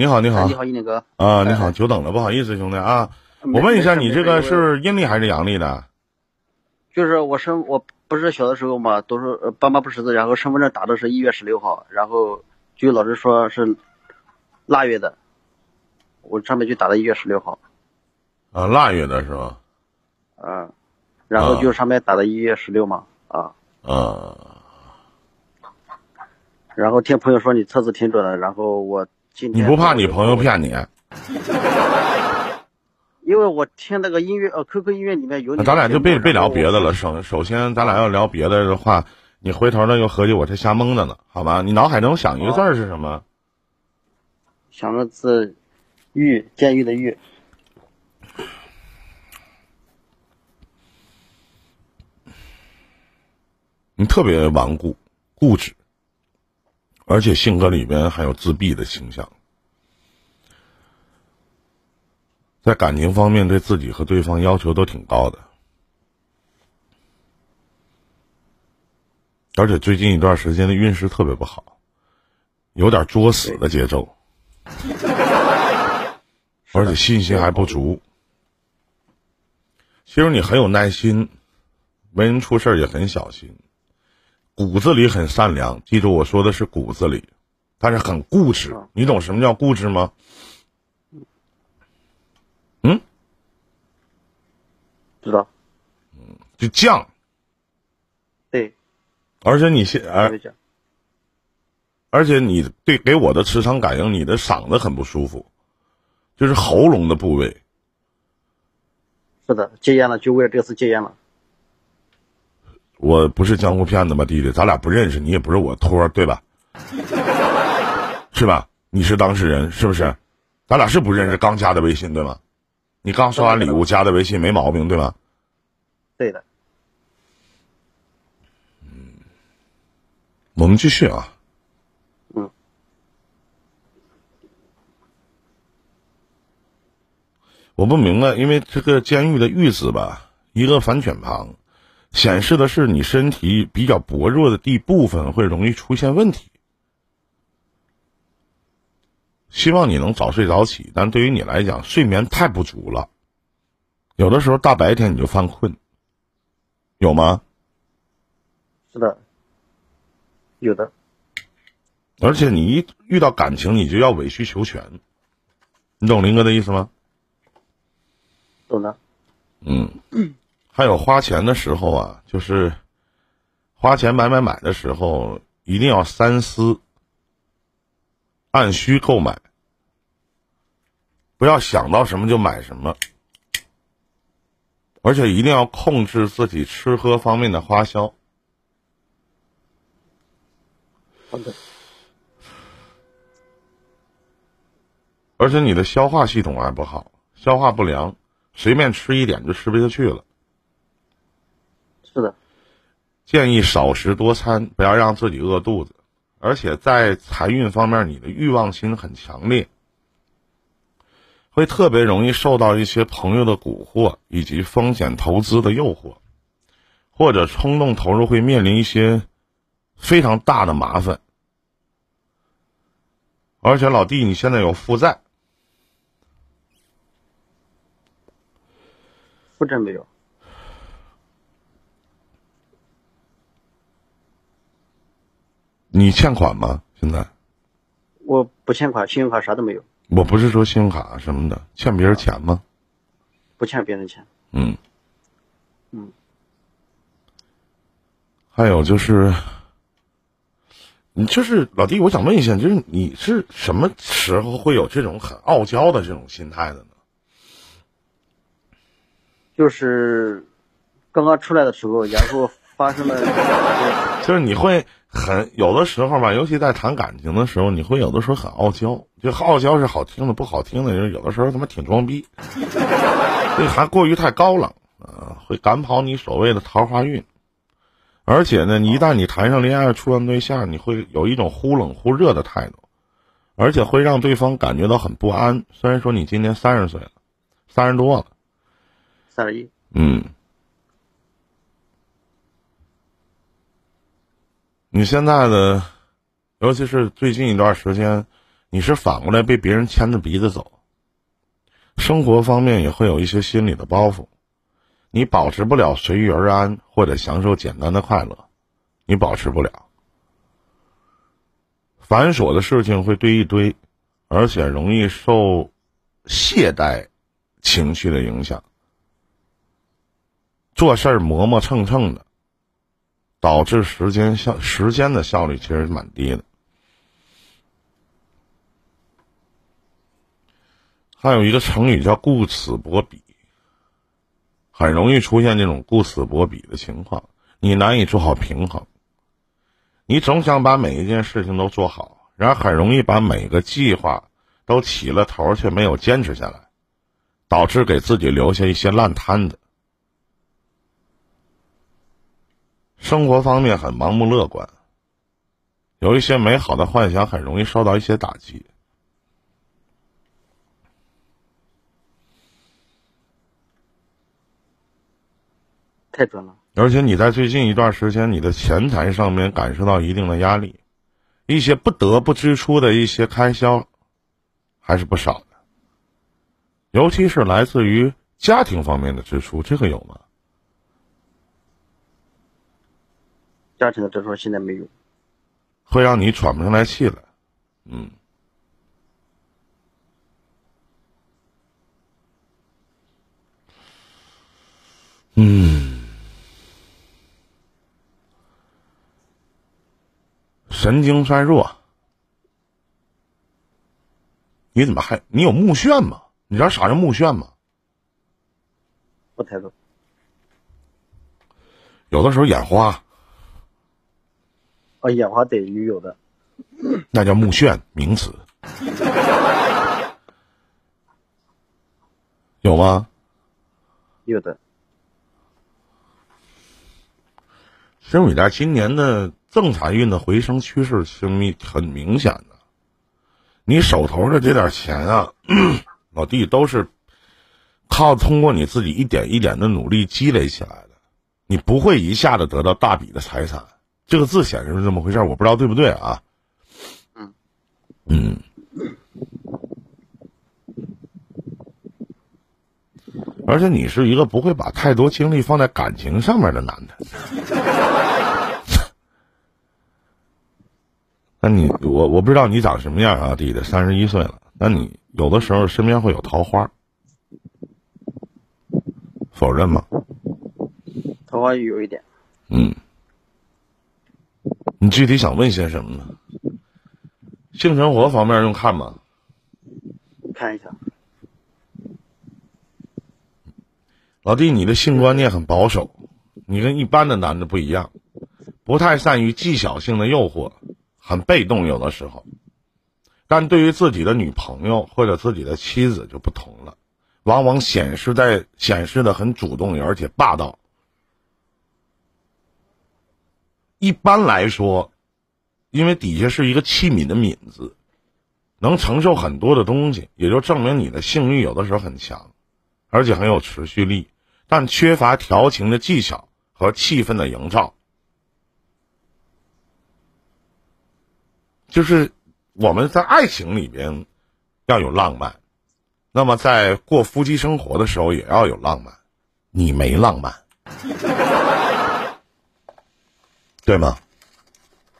你好，你好，你好，一林哥。啊，你好，久等了，不好意思，兄弟啊。我问一下，你这个是阴历还是阳历的？就是我生我不是小的时候嘛，都是爸妈不识字，然后身份证打的是一月十六号，然后据老师说是腊月的，我上面就打的一月十六号。啊，腊月的是吧？嗯，然后就上面打的一月十六嘛，啊。啊。然后听朋友说你测字挺准的，然后我你不怕你朋友骗你？因为我听那个音乐，呃，QQ 音乐里面有。咱俩就别别聊别的了。首首先，咱俩要聊别的的话，你回头呢又合计我是瞎蒙的呢，好吧？你脑海中想一个字是什么？想个字，狱，监狱的狱。你特别顽固、固执，而且性格里边还有自闭的倾向。在感情方面，对自己和对方要求都挺高的，而且最近一段时间的运势特别不好，有点作死的节奏，而且信心还不足。其实你很有耐心，为人处事也很小心，骨子里很善良。记住我说的是骨子里，但是很固执。你懂什么叫固执吗？嗯，知道，嗯，就犟，对，而且你现而，而且你对给我的磁场感应，你的嗓子很不舒服，就是喉咙的部位。是的，戒烟了，就为了这次戒烟了。我不是江湖骗子吧，弟弟？咱俩不认识，你也不是我托，对吧？是吧？你是当事人，是不是？咱俩是不认识，刚加的微信，对吗？你刚刷完礼物，加的微信没毛病，对吧？对的。嗯，我们继续啊。嗯。我不明白，因为这个监狱的“狱”字吧，一个反犬旁，显示的是你身体比较薄弱的地部分会容易出现问题。希望你能早睡早起，但对于你来讲，睡眠太不足了。有的时候大白天你就犯困，有吗？是的，有的。而且你一遇到感情，你就要委曲求全，你懂林哥的意思吗？懂的。嗯。还有花钱的时候啊，就是花钱买买买的时候，一定要三思。按需购买，不要想到什么就买什么，而且一定要控制自己吃喝方面的花销。好的。而且你的消化系统还不好，消化不良，随便吃一点就吃不下去了。是的。建议少食多餐，不要让自己饿肚子。而且在财运方面，你的欲望心很强烈，会特别容易受到一些朋友的蛊惑以及风险投资的诱惑，或者冲动投入会面临一些非常大的麻烦。而且老弟，你现在有负债？负债没有。你欠款吗？现在，我不欠款，信用卡啥都没有。我不是说信用卡什么的，欠别人钱吗？不欠别人钱。嗯。嗯。还有就是，你就是老弟，我想问一下，就是你是什么时候会有这种很傲娇的这种心态的呢？就是刚刚出来的时候，然后发生了，就是你会。很有的时候吧，尤其在谈感情的时候，你会有的时候很傲娇。就傲娇是好听的，不好听的，就是有的时候他妈挺装逼，这还过于太高冷啊，会赶跑你所谓的桃花运。而且呢，你一旦你谈上恋爱、处上对象，你会有一种忽冷忽热的态度，而且会让对方感觉到很不安。虽然说你今年三十岁了，三十多了，三十一，嗯。你现在的，尤其是最近一段时间，你是反过来被别人牵着鼻子走。生活方面也会有一些心理的包袱，你保持不了随遇而安或者享受简单的快乐，你保持不了。繁琐的事情会堆一堆，而且容易受懈怠情绪的影响，做事儿磨磨蹭蹭的，导致时间效时间的效率其实蛮低的。还有一个成语叫“顾此薄彼”，很容易出现这种顾此薄彼的情况，你难以做好平衡。你总想把每一件事情都做好，然而很容易把每个计划都起了头，却没有坚持下来，导致给自己留下一些烂摊子。生活方面很盲目乐观，有一些美好的幻想很容易受到一些打击。太准了，而且你在最近一段时间，你的钱财上面感受到一定的压力，一些不得不支出的一些开销，还是不少的。尤其是来自于家庭方面的支出，这个有吗？家庭的支出现在没有，会让你喘不上来气来，嗯。嗯。神经衰弱，你怎么还你有目眩吗？你知道啥叫目眩吗？不太懂。有的时候眼花。啊，眼花得有的。那叫目眩，名词。有吗？有的。其实你在今年的。正财运的回升趋势是明很明显的，你手头的这点钱啊，老弟都是靠通过你自己一点一点的努力积累起来的，你不会一下子得到大笔的财产。这个字显示是这么回事，我不知道对不对啊？嗯嗯，而且你是一个不会把太多精力放在感情上面的男的。那你我我不知道你长什么样啊，弟弟，三十一岁了。那你有的时候身边会有桃花，否认吗？桃花有一点。嗯。你具体想问些什么呢？性生活方面用看吗？看一下。老弟，你的性观念很保守，你跟一般的男的不一样，不太善于技巧性的诱惑。很被动，有的时候，但对于自己的女朋友或者自己的妻子就不同了，往往显示在显示的很主动，而且霸道。一般来说，因为底下是一个器皿的皿字，能承受很多的东西，也就证明你的性欲有的时候很强，而且很有持续力，但缺乏调情的技巧和气氛的营造。就是我们在爱情里边要有浪漫，那么在过夫妻生活的时候也要有浪漫。你没浪漫，对吗？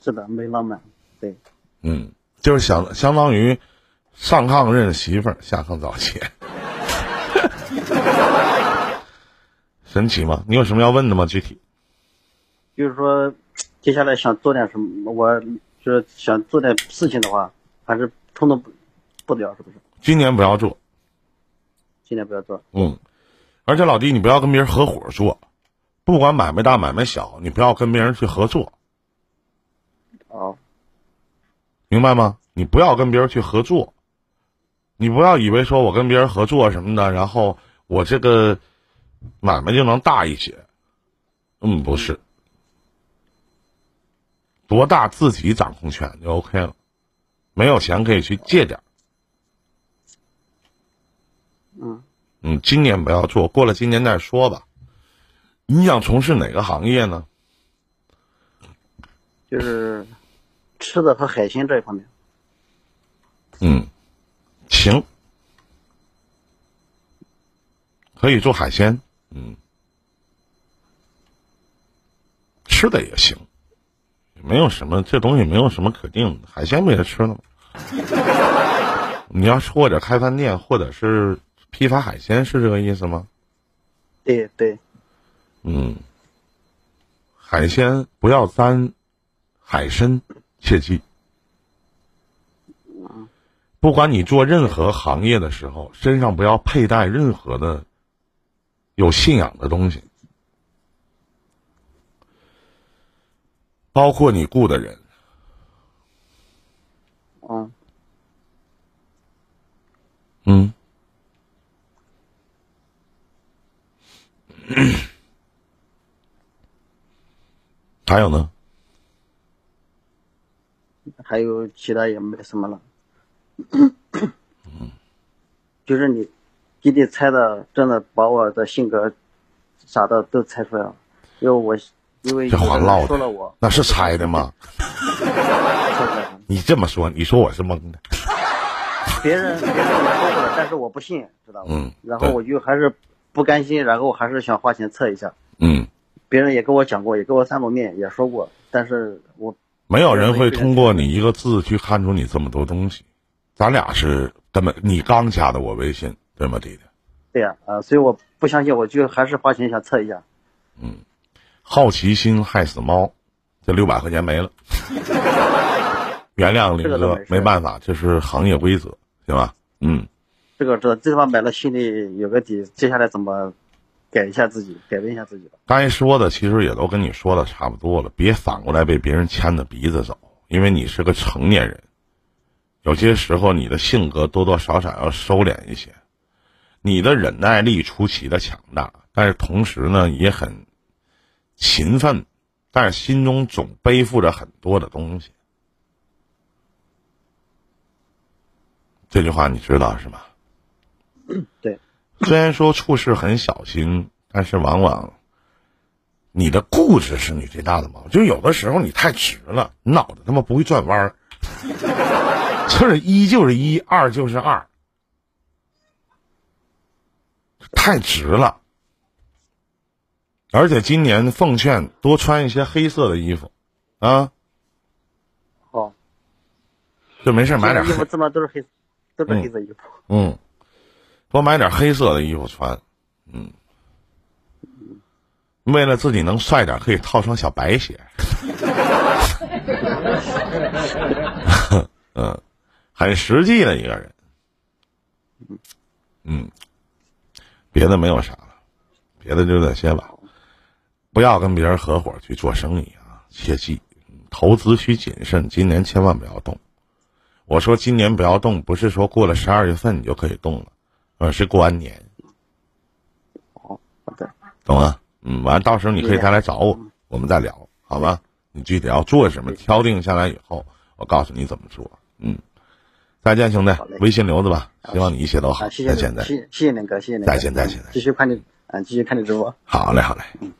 是的，没浪漫。对。嗯，就是相相当于上炕认媳妇儿，下炕找钱。神奇吗？你有什么要问的吗？具体？就是说，接下来想做点什么？我。就是想做点事情的话，还是冲动不不了，是不是？今年不要做。今年不要做。嗯，而且老弟，你不要跟别人合伙做，不管买卖大买卖小，你不要跟别人去合作。哦。明白吗？你不要跟别人去合作，你不要以为说我跟别人合作什么的，然后我这个买卖就能大一些。嗯，不是。多大自己掌控权就 OK 了，没有钱可以去借点嗯嗯，今年不要做，过了今年再说吧。你想从事哪个行业呢？就是吃的和海鲜这一方面。嗯，行，可以做海鲜，嗯，吃的也行，没有什么这东西没有什么可定的，海鲜不也吃了吗？你要是或者开饭店，或者是批发海鲜，是这个意思吗？对对，嗯，海鲜不要沾海参，切记。不管你做任何行业的时候，身上不要佩戴任何的有信仰的东西，包括你雇的人。嗯嗯，还有呢？还有其他也没什么了。就是你，弟弟猜的，真的把我的性格啥的都猜出来了。因为我，因为这话唠的说了我，那是猜的吗？你这么说，你说我是蒙的。别人别人也说过了，但是我不信，知道吗？嗯然后我就还是不甘心，然后我还是想花钱测一下。嗯，别人也跟我讲过，也给我三过面，也说过，但是我没有人会通过你一个字去看出你这么多东西。咱俩是根本你刚加的我微信，对吗，弟弟？对呀、啊，所以我不相信，我就还是花钱想测一下。嗯好奇心害死猫，这六百块钱没了。原谅林哥这个没，没办法，这是行业规则，行吧？嗯，这个这地方买了，心里有个底，接下来怎么改一下自己，改变一下自己吧。该说的其实也都跟你说的差不多了，别反过来被别人牵着鼻子走，因为你是个成年人，有些时候你的性格多多少少要收敛一些，你的忍耐力出奇的强大，但是同时呢也很勤奋，但是心中总背负着很多的东西。这句话你知道是吧？对，虽然说处事很小心，但是往往你的固执是你最大的毛病。就有的时候你太直了，你脑子他妈不会转弯儿。就是一就是一，二就是二，太直了。而且今年奉劝多穿一些黑色的衣服，啊，好，就没事买点黑衣服这么都是黑，都是黑色衣服。嗯，多买点黑色的衣服穿，嗯，为了自己能帅点，可以套双小白鞋。嗯，很实际的一个人。嗯，别的没有啥了，别的就这些吧。不要跟别人合伙去做生意啊，切记，投资需谨慎，今年千万不要动。我说今年不要动，不是说过了十二月份你就可以动了，而是过完年，好，好的，懂啊？嗯，完了到时候你可以再来找我，我们再聊，好吧？你具体要做什么，敲定下来以后，我告诉你怎么做。嗯，再见，兄弟，微信留着吧，希望你一切都好。啊，谢谢，再见，再见。谢谢谢谢林哥，谢谢林哥，再见再见继续看你，嗯，继续看你直播。好嘞，好嘞。嗯